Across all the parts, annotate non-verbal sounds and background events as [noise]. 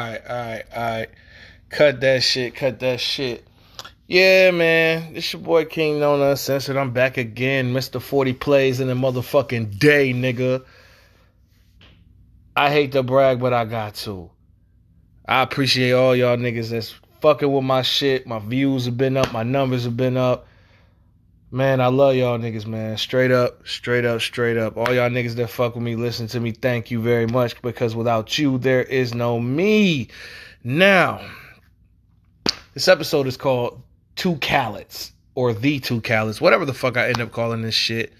roll. Alright, alright, alright. Cut that shit, cut that shit. Yeah, man. This your boy King No Uncensored. I'm back again. Mr. 40 plays in the motherfucking day, nigga. I hate to brag, but I got to. I appreciate all y'all niggas that's fucking with my shit. My views have been up, my numbers have been up. Man, I love y'all niggas, man. Straight up, straight up, straight up. All y'all niggas that fuck with me, listen to me, thank you very much because without you, there is no me. Now, this episode is called Two Khaled's or The Two Khaled's, whatever the fuck I end up calling this shit.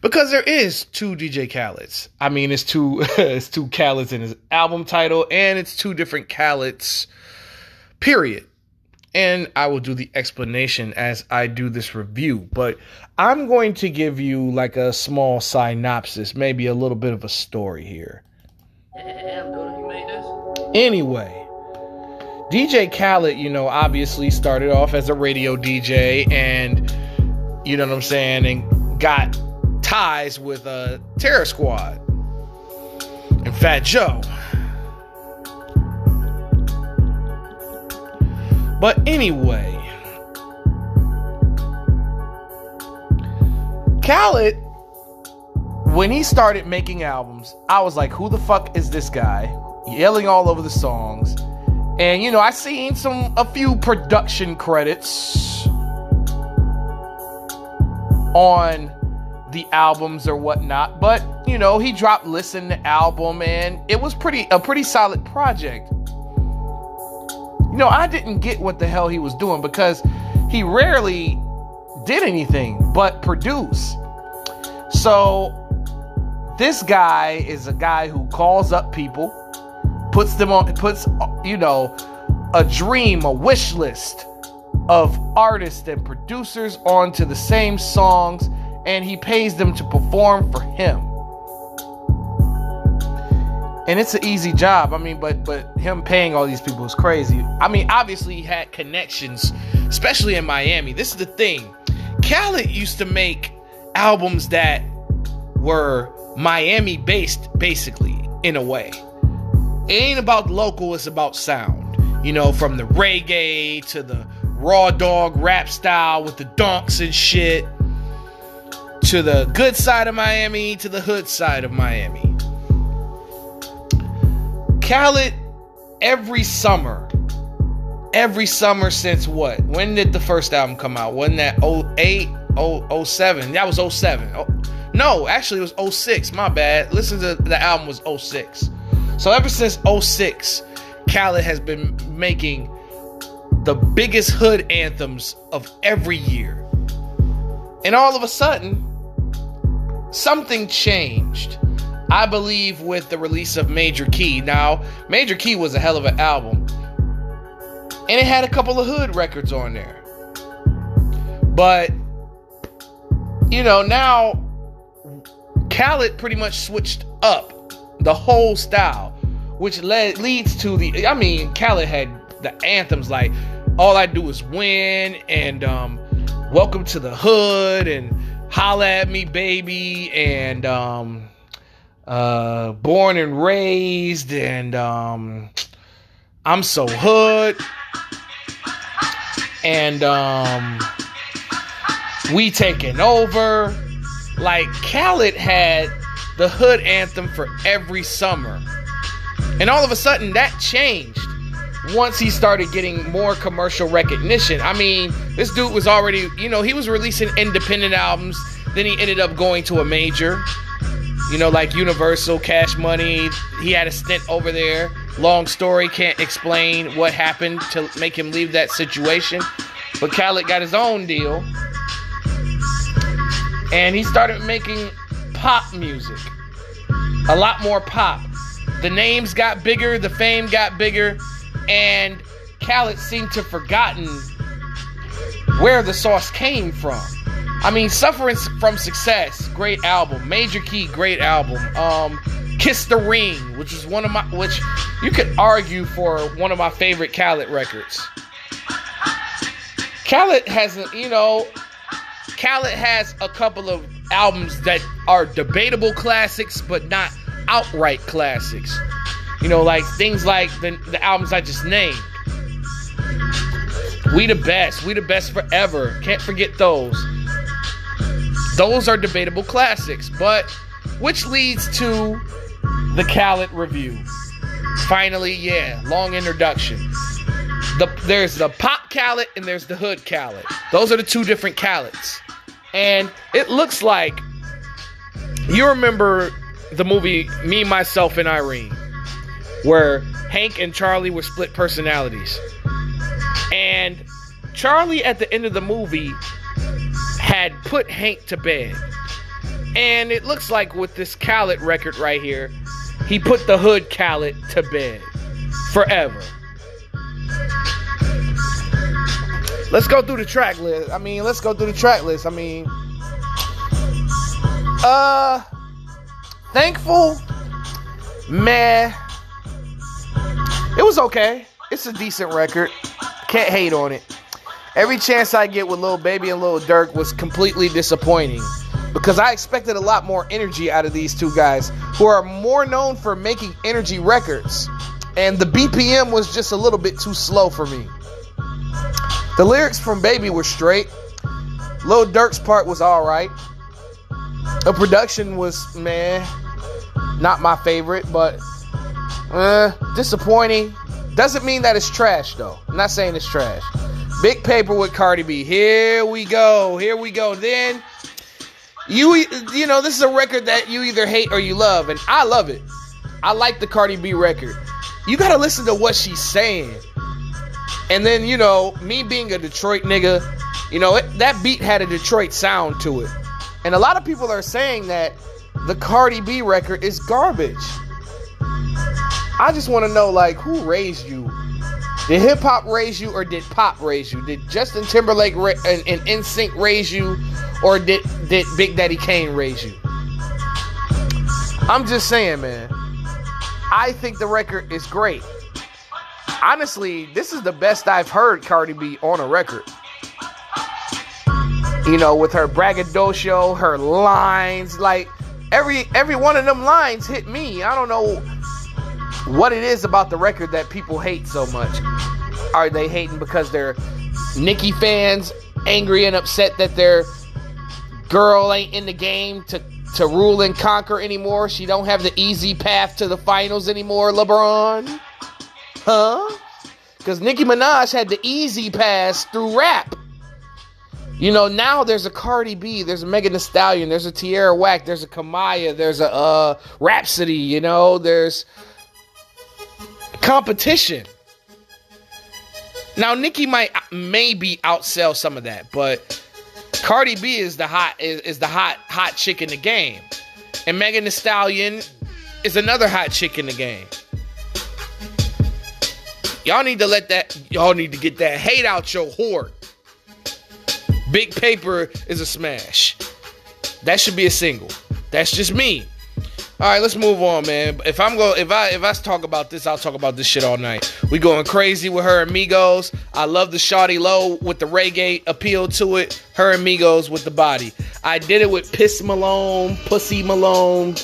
Because there is two DJ Khaled's. I mean, it's two [laughs] it's two Khaled's in his album title, and it's two different Khaled's. Period. And I will do the explanation as I do this review. But I'm going to give you like a small synopsis, maybe a little bit of a story here. Damn, dude, you made this? Anyway, DJ Khaled, you know, obviously started off as a radio DJ and, you know what I'm saying, and got ties with uh, Terror Squad and Fat Joe. Anyway, Khaled, when he started making albums, I was like, who the fuck is this guy? Yelling all over the songs. And you know, I seen some a few production credits on the albums or whatnot, but you know, he dropped Listen album and it was pretty a pretty solid project. You know, I didn't get what the hell he was doing because he rarely did anything but produce. So this guy is a guy who calls up people, puts them on, puts, you know, a dream, a wish list of artists and producers onto the same songs, and he pays them to perform for him. And it's an easy job. I mean, but but him paying all these people is crazy. I mean, obviously he had connections, especially in Miami. This is the thing. Khaled used to make albums that were Miami based, basically, in a way. It ain't about local, it's about sound. You know, from the reggae to the raw dog rap style with the donks and shit, to the good side of Miami, to the hood side of Miami. Khaled, every summer, every summer since what? When did the first album come out? Wasn't that 08, 07? That was 07. Oh, no, actually it was 06. My bad. Listen to the album was 06. So ever since 06, Khaled has been making the biggest hood anthems of every year. And all of a sudden, something changed. I believe with the release of Major Key. Now, Major Key was a hell of an album. And it had a couple of hood records on there. But, you know, now Khaled pretty much switched up the whole style, which led leads to the. I mean, Khaled had the anthems like "All I Do Is Win" and um, "Welcome to the Hood" and "Holla at Me, Baby" and um, uh, "Born and Raised" and um, "I'm So Hood" and um, "We Taking Over." Like Khaled had the hood anthem for every summer. And all of a sudden that changed once he started getting more commercial recognition. I mean, this dude was already, you know, he was releasing independent albums, then he ended up going to a major. You know, like Universal, Cash Money. He had a stint over there. Long story, can't explain what happened to make him leave that situation. But Khaled got his own deal. And he started making pop music. A lot more pop. The names got bigger, the fame got bigger, and Khaled seemed to have forgotten where the sauce came from. I mean, Suffering from Success, great album. Major Key, great album. Um, Kiss the Ring, which is one of my, which you could argue for one of my favorite Khaled records. Khaled has, a, you know, Khaled has a couple of albums that are debatable classics, but not outright classics. You know, like things like the, the albums I just named. We the best. We the best forever. Can't forget those. Those are debatable classics, but which leads to the Khaled review. Finally, yeah, long introduction. The, there's the pop Khaled and there's the hood Khaled. Those are the two different Khaleds. And it looks like you remember the movie Me, Myself, and Irene, where Hank and Charlie were split personalities. And Charlie, at the end of the movie, had put Hank to bed. And it looks like with this Khaled record right here, he put the hood Khaled to bed forever. Let's go through the track list. I mean, let's go through the track list. I mean, uh, thankful, meh. It was okay. It's a decent record. Can't hate on it. Every chance I get with Lil Baby and Lil Durk was completely disappointing because I expected a lot more energy out of these two guys who are more known for making energy records. And the BPM was just a little bit too slow for me. The lyrics from Baby were straight. Lil Durk's part was alright. The production was, man, not my favorite, but uh, disappointing. Doesn't mean that it's trash, though. I'm not saying it's trash. Big paper with Cardi B. Here we go. Here we go. Then you you know this is a record that you either hate or you love, and I love it. I like the Cardi B record. You gotta listen to what she's saying. And then, you know, me being a Detroit nigga, you know, it, that beat had a Detroit sound to it. And a lot of people are saying that the Cardi B record is garbage. I just want to know, like, who raised you? Did hip hop raise you or did pop raise you? Did Justin Timberlake ra- and, and NSYNC raise you or did, did Big Daddy Kane raise you? I'm just saying, man. I think the record is great. Honestly, this is the best I've heard Cardi B on a record. You know, with her braggadocio, her lines, like every every one of them lines hit me. I don't know what it is about the record that people hate so much. Are they hating because they're Nicki fans, angry and upset that their girl ain't in the game to to rule and conquer anymore? She don't have the easy path to the finals anymore, LeBron? Huh? Because Nicki Minaj had the easy pass through rap. You know, now there's a Cardi B, there's a Megan Thee Stallion, there's a Tierra Whack, there's a Kamaiyah, there's a uh, Rapsody, you know, there's competition. Now, Nicki might maybe outsell some of that, but Cardi B is the hot is, is the hot hot chick in the game, and Megan Thee Stallion is another hot chick in the game. Y'all need to let that y'all need to get that hate out your whore. Big Paper is a smash. That should be a single. That's just me. All right, let's move on, man. If I'm going, if I if I talk about this, I'll talk about this shit all night. We going crazy with her amigos. I love the Shawty Low with the reggae appeal to it. Her amigos with the body. I did it with Piss Malone, Pussy Malone,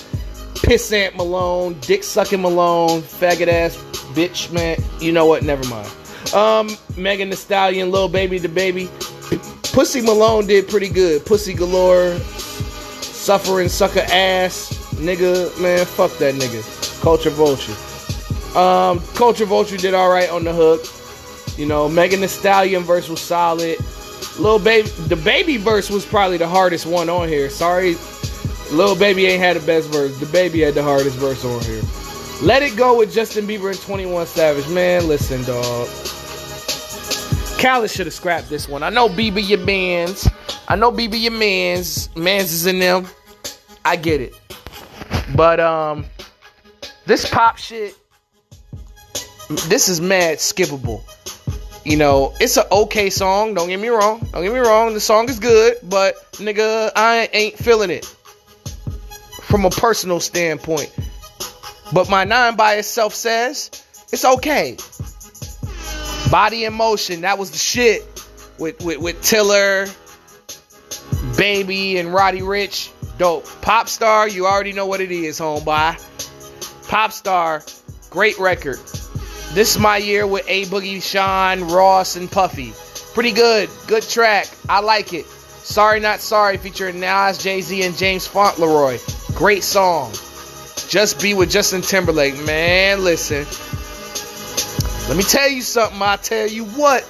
Pissant Malone, Dick Sucking Malone, faggot ass bitch, man. You know what? Never mind. Um, Megan Thee Stallion, Lil Baby DaBaby. Pussy Malone did pretty good. Pussy Galore, Suffering Sucker Ass, nigga, man, fuck that nigga. Culture Vulture. Um, Culture Vulture did alright on the hook. You know, Megan Thee Stallion verse was solid. Little baby, DaBaby verse was probably the hardest one on here. Sorry, little Baby ain't had the best verse. DaBaby had the hardest verse on here. Let it go with Justin Bieber and 21 Savage. Man, listen, dog. Khaled should have scrapped this one. I know Bieber your mans. I know Bieber your mans. Mans is in them. I get it. But um this pop shit this is mad skippable. You know, it's an okay song. Don't get me wrong. Don't get me wrong. The song is good, but nigga, I ain't feeling it from a personal standpoint. But my nine by itself says it's okay. Body in motion, that was the shit with with, with Tiller, Baby, and Roddy Ricch. Dope. Pop star, you already know what it is, homeboy. Pop star, great record. This is my year with A Boogie, Sean, Ross, and Puffy. Pretty good. Good track. I like it. Sorry Not Sorry featuring Nas, Jay Z, and James Fauntleroy. Great song. Just Be with Justin Timberlake. Man, listen. Let me tell you something. I'll tell you what.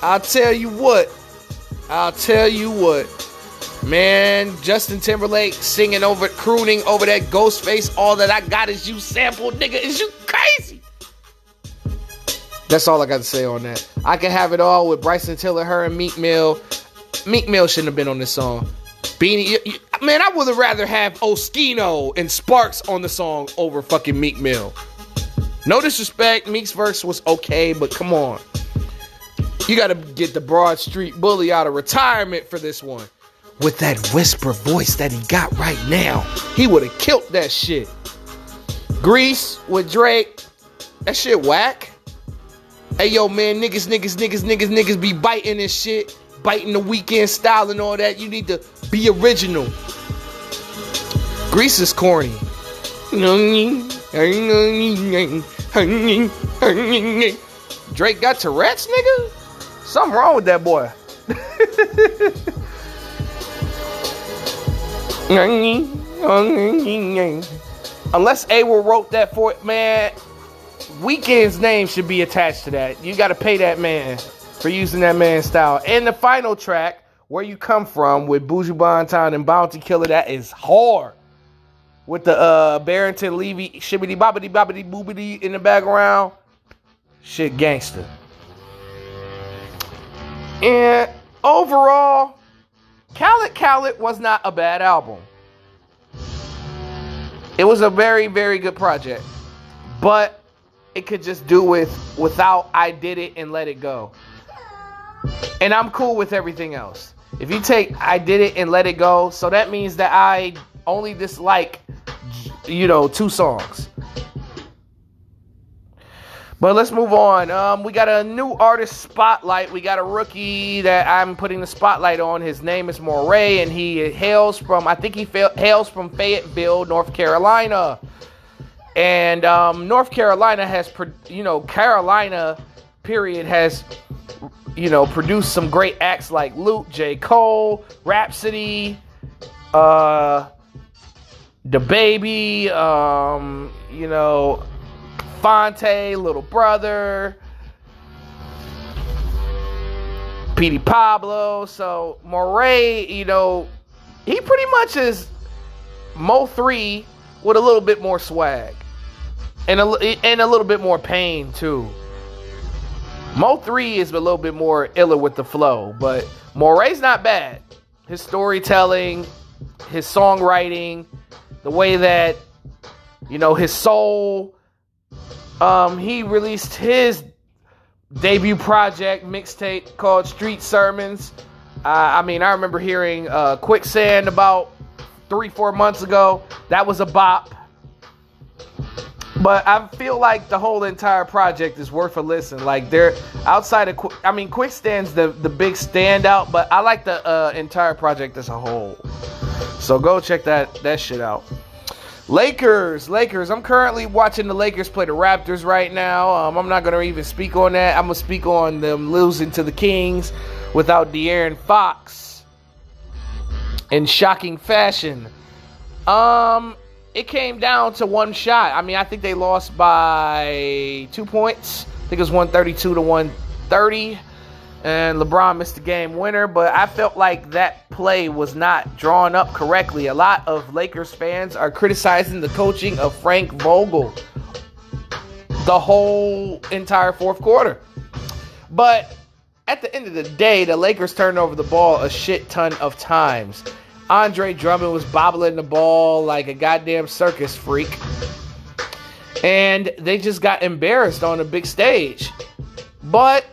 I'll tell you what. I'll tell you what. Man, Justin Timberlake singing over, crooning over that Ghostface. All that I got is you sample, nigga. Is you crazy? That's all I got to say on that. I can have it all with Bryson Tiller, her, and Meek Mill. Meek Mill shouldn't have been on this song. Beanie, you, you, man, I would have rather have Oschino and Sparks on the song over fucking Meek Mill. No disrespect, Meek's verse was okay, but come on. You got to get the Broad Street Bully out of retirement for this one. With that whisper voice that he got right now, he would have killed that shit. Grease with Drake, that shit whack. Hey yo, man, niggas, niggas, niggas, niggas, niggas be biting this shit, biting the Weeknd style and all that. You need to be original. Grease is corny. Drake got Tourette's, nigga? Something wrong with that boy. [laughs] Unless Awar wrote that for it, man, Weeknd's name should be attached to that. You got to pay that man for using that man's style. And the final track, Where You Come From, with Buju Banton and Bounty Killer, that is hard. With the uh, Barrington Levy, shibbity bobbity bobbity boobity in the background. Shit gangster. And overall, Khaled was not a bad album. It was a very, very good project. But it could just do with without I did it and let it go. And I'm cool with everything else. If you take I did it and let it go, so that means that I only dislike you know two songs. But let's move on. Um, we got a new artist spotlight. We got a rookie that I'm putting the spotlight on. His name is Morray, and he hails from I think he hails from Fayetteville, North Carolina. And um, North Carolina has, you know, Carolina, period, has, you know, produced some great acts like Luke, J. Cole, Rapsody, uh, DaBaby um, you know, Phonte, Little Brother, Petey Pablo. So Morray, you know, he pretty much is Mo3 with a little bit more swag and a, and a little bit more pain too. Mo3 is a little bit more iller with the flow, but Morray's not bad. His storytelling, his songwriting, the way that you know his soul um he released his debut project mixtape called Street Sermons. Uh, I mean, I remember hearing uh, Quicksand about three, four months ago. That was a bop. But I feel like the whole entire project is worth a listen. Like they're outside of, I mean, Quicksand's the the big standout, but I like the uh, entire project as a whole. So go check that that shit out. Lakers, Lakers. I'm currently watching the Lakers play the Raptors right now. Um, I'm not gonna even speak on that. I'm gonna speak on them losing to the Kings without De'Aaron Fox in shocking fashion. Um, it came down to one shot. I mean, I think they lost by two points. I think it was 132 to 130. And LeBron missed the game winner, but I felt like that play was not drawn up correctly. A lot of Lakers fans are criticizing the coaching of Frank Vogel the whole entire fourth quarter. But at the end of the day, the Lakers turned over the ball a shit ton of times. Andre Drummond was bobbling the ball like a goddamn circus freak. And they just got embarrassed on a big stage. But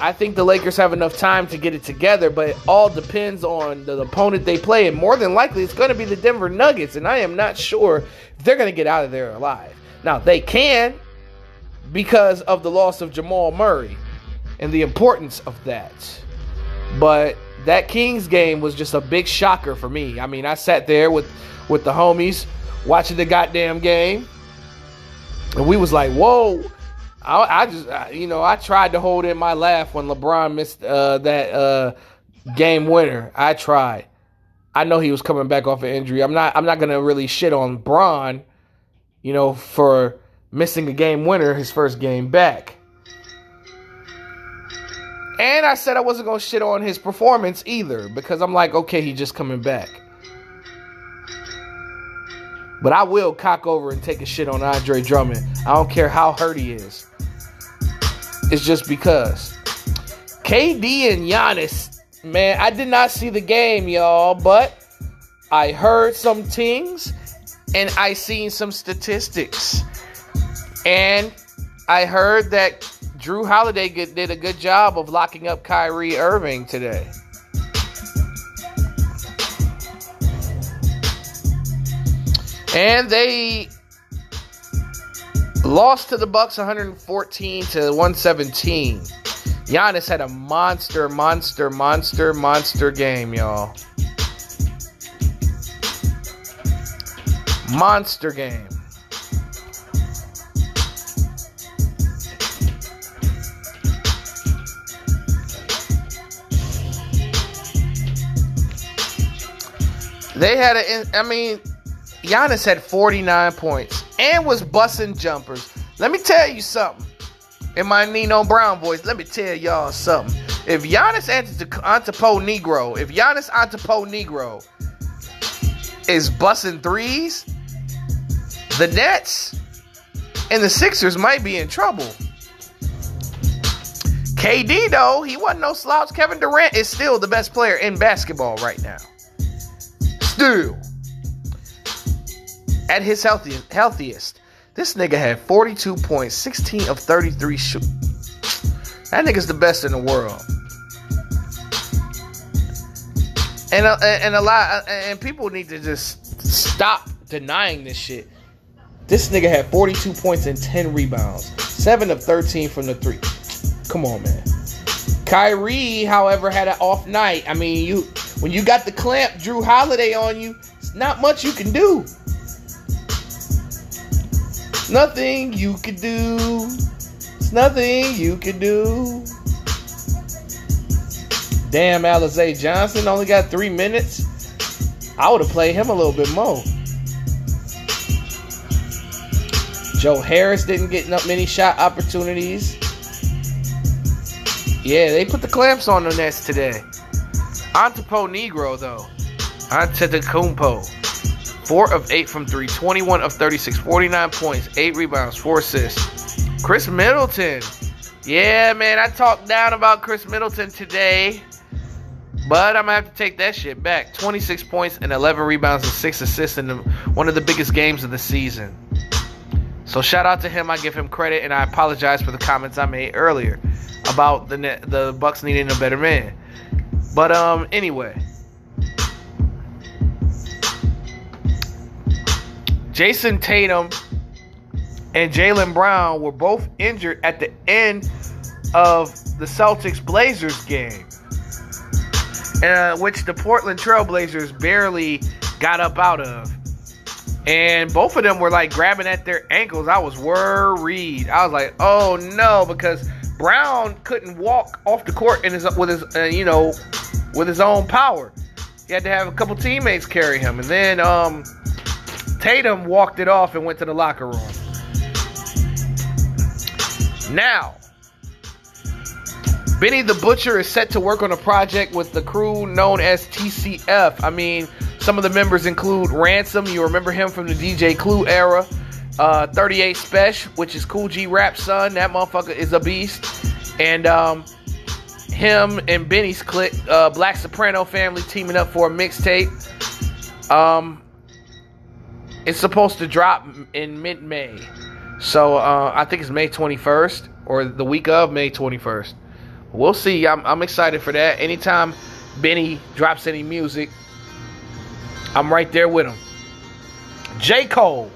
I think the Lakers have enough time to get it together, but it all depends on the opponent they play. And more than likely, it's going to be the Denver Nuggets. And I am not sure if they're going to get out of there alive. Now, they can because of the loss of Jamal Murray and the importance of that. But that Kings game was just a big shocker for me. I mean, I sat there with, with the homies watching the goddamn game. And we was like, whoa I, I just, I, you know, I tried to hold in my laugh when LeBron missed uh, that uh, game winner. I tried. I know he was coming back off an injury. I'm not. I'm not gonna really shit on Bron, you know, for missing a game winner, his first game back. And I said I wasn't gonna shit on his performance either because I'm like, okay, he's just coming back. But I will cock over and take a shit on Andre Drummond. I don't care how hurt he is. It's just because. KD and Giannis, man, I did not see the game, y'all, but I heard some things and I seen some statistics. And I heard that Jrue Holiday did a good job of locking up Kyrie Irving today. And they Lost to the Bucks 114 to 117. Giannis had a monster, monster, monster, monster game, y'all. Monster game. They had a, I mean, Giannis had 49 points and was bussing jumpers. Let me tell you something. In my Nino Brown voice, let me tell y'all something. If Giannis Antetokounmpo Negro, if Giannis Antetokounmpo Negro is bussing threes, the Nets and the Sixers might be in trouble. KD though, he wasn't no slouch. Kevin Durant is still the best player in basketball right now. Still at his healthiest, healthiest. This nigga had 42 points, 16 of 33 shoot. That nigga's the best in the world. And uh, and a lot uh, and people need to just stop denying this shit. This nigga had 42 points and 10 rebounds, 7 of 13 from the 3. Come on, man. Kyrie, however, had an off night. I mean, you when you got the clamp Jrue Holiday on you, it's not much you can do. Nothing you could do. It's nothing you could do. Damn, Alize Johnson only got three minutes. I would have played him a little bit more. Joe Harris didn't get enough many shot opportunities. Yeah, they put the clamps on the Nets today. Antipo Negro though. Antetokounmpo. 4 of 8 from 3, 21 of 36, 49 points, 8 rebounds, 4 assists. Khris Middleton. Yeah, man, I talked down about Khris Middleton today. But I'm to have to take that shit back. 26 points and 11 rebounds and 6 assists in the, one of the biggest games of the season. So shout out to him. I give him credit, and I apologize for the comments I made earlier about the the Bucks needing a better man. But um, anyway, Jayson Tatum and Jaylen Brown were both injured at the end of the Celtics Blazers game, uh, which the Portland Trailblazers barely got up out of. And both of them were like grabbing at their ankles. I was worried. I was like, "Oh no," because Brown couldn't walk off the court in his with his uh, you know with his own power. He had to have a couple teammates carry him, and then um, Tatum walked it off and went to the locker room. Now, Benny the Butcher is set to work on a project with the crew known as TCF. I mean, some of the members include Ransom. You remember him from the DJ Clue era. Uh, 38 Spesh, which is Kool G Rap son. That motherfucker is a beast. And um, him and Benny's clique, uh, Black Soprano family, teaming up for a mixtape. Um, it's supposed to drop in mid May. So uh, I think it's May 21st or the week of May 21st. We'll see. I'm, I'm excited for that. Anytime Benny drops any music, I'm right there with him. J. Cole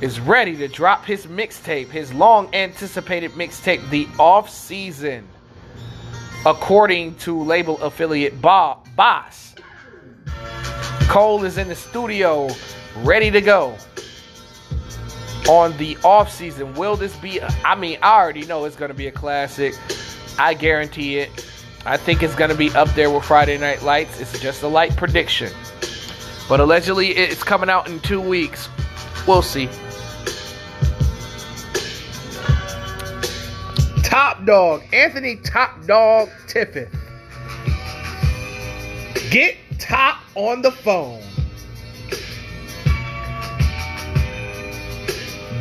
is ready to drop his mixtape, his long anticipated mixtape, The Off Season, according to label affiliate Bob Boss. Cole is in the studio, ready to go on the off season. Will this be? I mean, I already know it's going to be a classic. I guarantee it. I think it's going to be up there with Friday Night Lights. It's just a light prediction. But allegedly, it's coming out in two weeks. We'll see. Top Dog, Anthony Top Dog Tiffith. Get Top on the phone.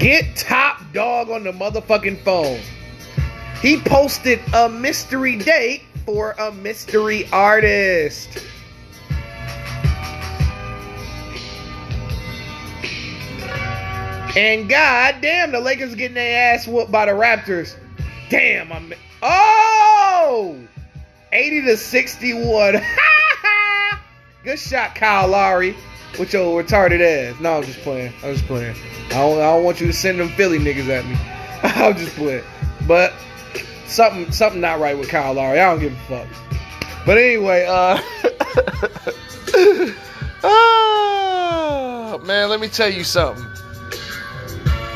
Get Top Dog on the motherfucking phone. He posted a mystery date for a mystery artist. And god damn, the Lakers getting their ass whooped by the Raptors. Damn, I'm oh 80 to 61. [laughs] Good shot, Kyle Lowry. With your retarded ass. No, I'm just playing. I'm just playing. I don't, I don't want you to send them Philly niggas at me. [laughs] I'm just playing. But something something not right with Kyle Lowry. I don't give a fuck. But anyway, uh oh, [laughs] man, let me tell you something.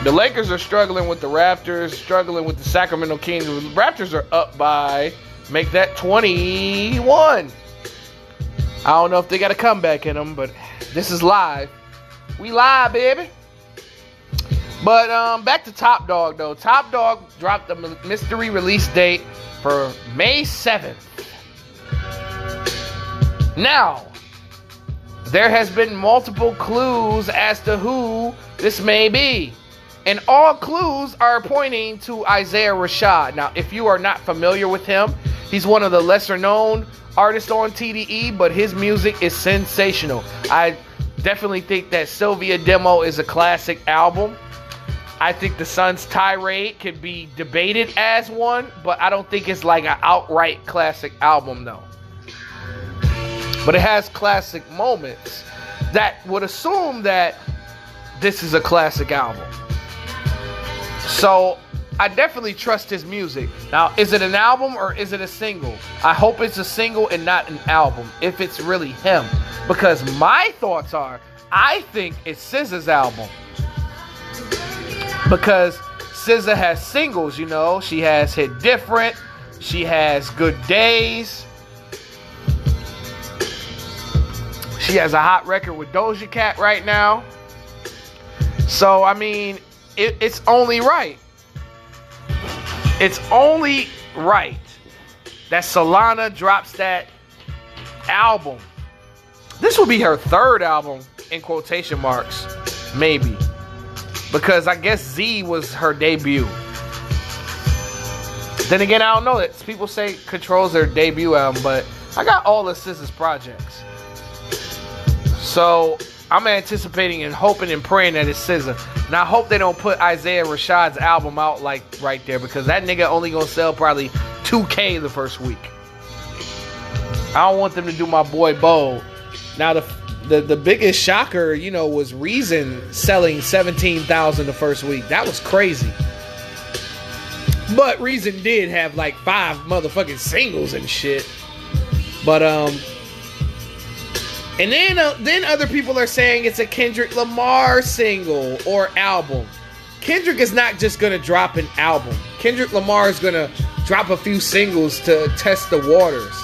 The Lakers are struggling with the Raptors, struggling with the Sacramento Kings. The Raptors are up by make that 21. I don't know if they got a comeback in them, but this is live. We live, baby. But um, back to Top Dog though. Top Dog dropped the mystery release date for May 7th. Now, there has been multiple clues as to who this may be. And all clues are pointing to Isaiah Rashad. Now, if you are not familiar with him, he's one of the lesser known artists on TDE, but his music is sensational. I definitely think that Cilvia Demo is a classic album. I think the Sun's Tirade could be debated as one, but I don't think it's like an outright classic album, though. But it has classic moments that would assume that this is a classic album. So I definitely trust his music. Now, is it an album or is it a single? I hope it's a single and not an album if it's really him. Because my thoughts are, I think it's SZA's album. Because SZA has singles, you know. She has Hit Different, she has Good Days. She has a hot record with Doja Cat right now. So, I mean, it, it's only right. It's only right that Solana drops that album. This will be her third album in quotation marks, maybe. Because I guess Z was her debut. Then again, I don't know. It's, people say Control's their debut album, but I got all of SZA's projects. So I'm anticipating and hoping and praying that it's SZA. And I hope they don't put Isaiah Rashad's album out like right there because that nigga only gonna sell probably 2K the first week. I don't want them to do my boy Bo. Now the the, the biggest shocker, you know, was Reason selling 17,000 the first week. That was crazy. But Reason did have like five motherfucking singles and shit. But um and then, uh, then other people are saying it's a Kendrick Lamar single or album. Kendrick is not just gonna drop an album. Kendrick Lamar is gonna drop a few singles to test the waters,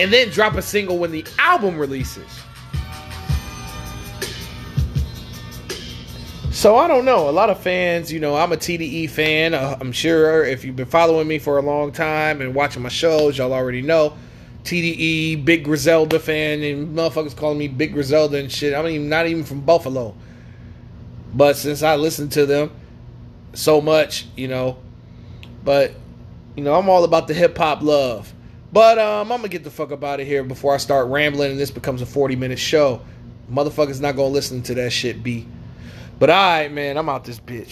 and then drop a single when the album releases. So I don't know. A lot of fans, you know, I'm a TDE fan. Uh, I'm sure if you've been following me for a long time and watching my shows, y'all already know. TDE, Big Griselda fan, and motherfuckers calling me Big Griselda and shit. I'm even not even from Buffalo. But since I listen to them so much, you know, but you know, I'm all about the hip hop love. But um, I'm gonna get the fuck up out of here before I start rambling and this becomes a 40 minute show. Motherfuckers not gonna listen to that shit, B. But alright, man, I'm out this bitch.